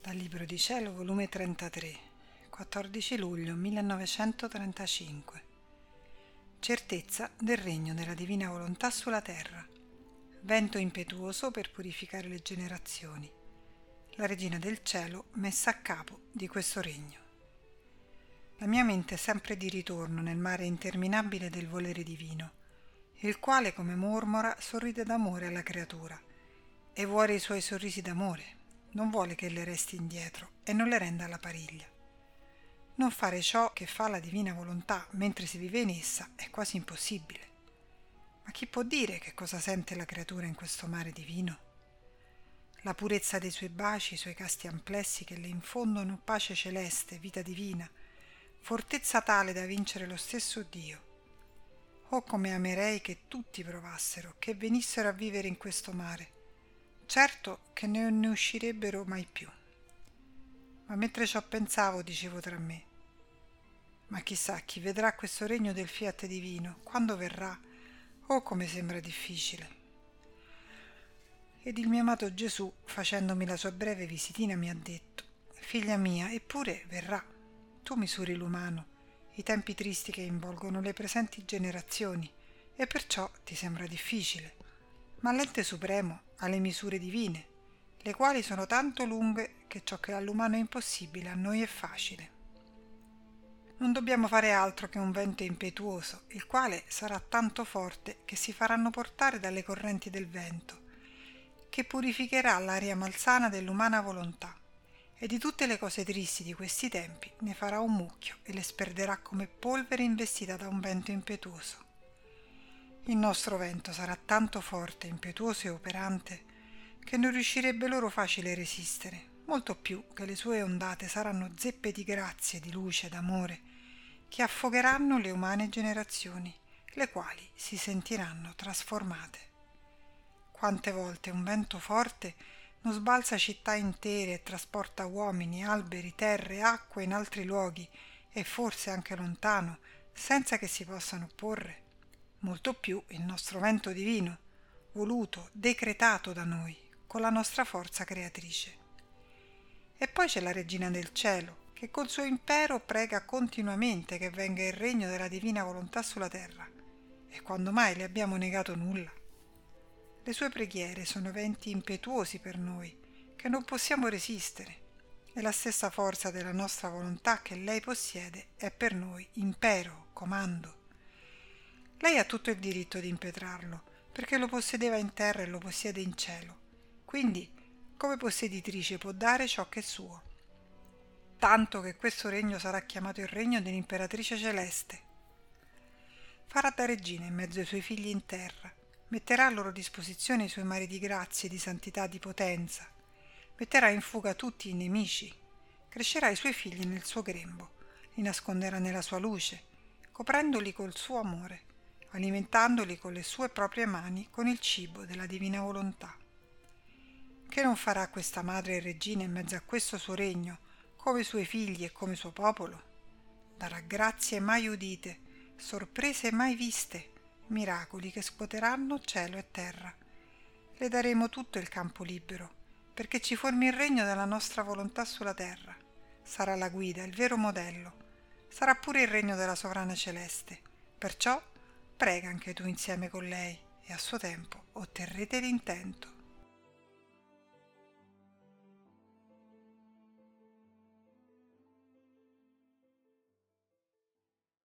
Dal Libro di Cielo, volume 33, 14 luglio 1935. Certezza del regno della divina volontà sulla terra. Vento impetuoso per purificare le generazioni. La regina del cielo messa a capo di questo regno. La mia mente è sempre di ritorno nel mare interminabile del volere divino, il quale, come mormora, sorride d'amore alla creatura e vuole i suoi sorrisi d'amore non vuole che le resti indietro e non le renda alla pariglia. Non fare ciò che fa la divina volontà mentre si vive in essa è quasi impossibile. Ma chi può dire che cosa sente la creatura in questo mare divino? La purezza dei suoi baci, i suoi casti amplessi che le infondono pace celeste, vita divina, fortezza tale da vincere lo stesso Dio. Oh come amerei che tutti provassero, che venissero a vivere in questo mare, certo che non ne uscirebbero mai più. Ma mentre ciò pensavo, dicevo tra me, ma chissà chi vedrà questo regno del fiat divino, quando verrà, oh come sembra difficile. Ed il mio amato Gesù, facendomi la sua breve visitina, mi ha detto, figlia mia, eppure verrà. Tu misuri l'umano, i tempi tristi che involgono le presenti generazioni, e perciò ti sembra difficile. Ma l'ente supremo ha le misure divine, le quali sono tanto lunghe che ciò che all'umano è impossibile a noi è facile. Non dobbiamo fare altro che un vento impetuoso, il quale sarà tanto forte che si faranno portare dalle correnti del vento, che purificherà l'aria malsana dell'umana volontà, e di tutte le cose tristi di questi tempi ne farà un mucchio e le sperderà come polvere investita da un vento impetuoso. Il nostro vento sarà tanto forte, impetuoso e operante che non riuscirebbe loro facile resistere, molto più che le sue ondate saranno zeppe di grazie, di luce, d'amore, che affogheranno le umane generazioni, le quali si sentiranno trasformate. Quante volte un vento forte non sbalza città intere e trasporta uomini, alberi, terre, acque in altri luoghi e forse anche lontano, senza che si possano opporre molto più il nostro vento divino, voluto, decretato da noi, con la nostra forza creatrice. E poi c'è la Regina del Cielo, che col suo impero prega continuamente che venga il regno della divina volontà sulla terra. E quando mai le abbiamo negato nulla? Le sue preghiere sono venti impetuosi per noi, che non possiamo resistere, e la stessa forza della nostra volontà che lei possiede è per noi impero, comando, lei ha tutto il diritto di impetrarlo, perché lo possedeva in terra e lo possiede in cielo. Quindi, come posseditrice, può dare ciò che è suo. Tanto che questo regno sarà chiamato il regno dell'imperatrice celeste. Farà da regina in mezzo ai suoi figli in terra, metterà a loro disposizione i suoi mari di grazie, di santità, di potenza, metterà in fuga tutti i nemici, crescerà i suoi figli nel suo grembo, li nasconderà nella sua luce, coprendoli col suo amore alimentandoli con le sue proprie mani con il cibo della divina volontà. Che non farà questa madre regina in mezzo a questo suo regno, come i suoi figli e come suo popolo? Darà grazie mai udite, sorprese mai viste, miracoli che scuoteranno cielo e terra. Le daremo tutto il campo libero, perché ci formi il regno della nostra volontà sulla terra. Sarà la guida, il vero modello. Sarà pure il regno della sovrana celeste. Perciò Prega anche tu insieme con lei e a suo tempo otterrete l'intento.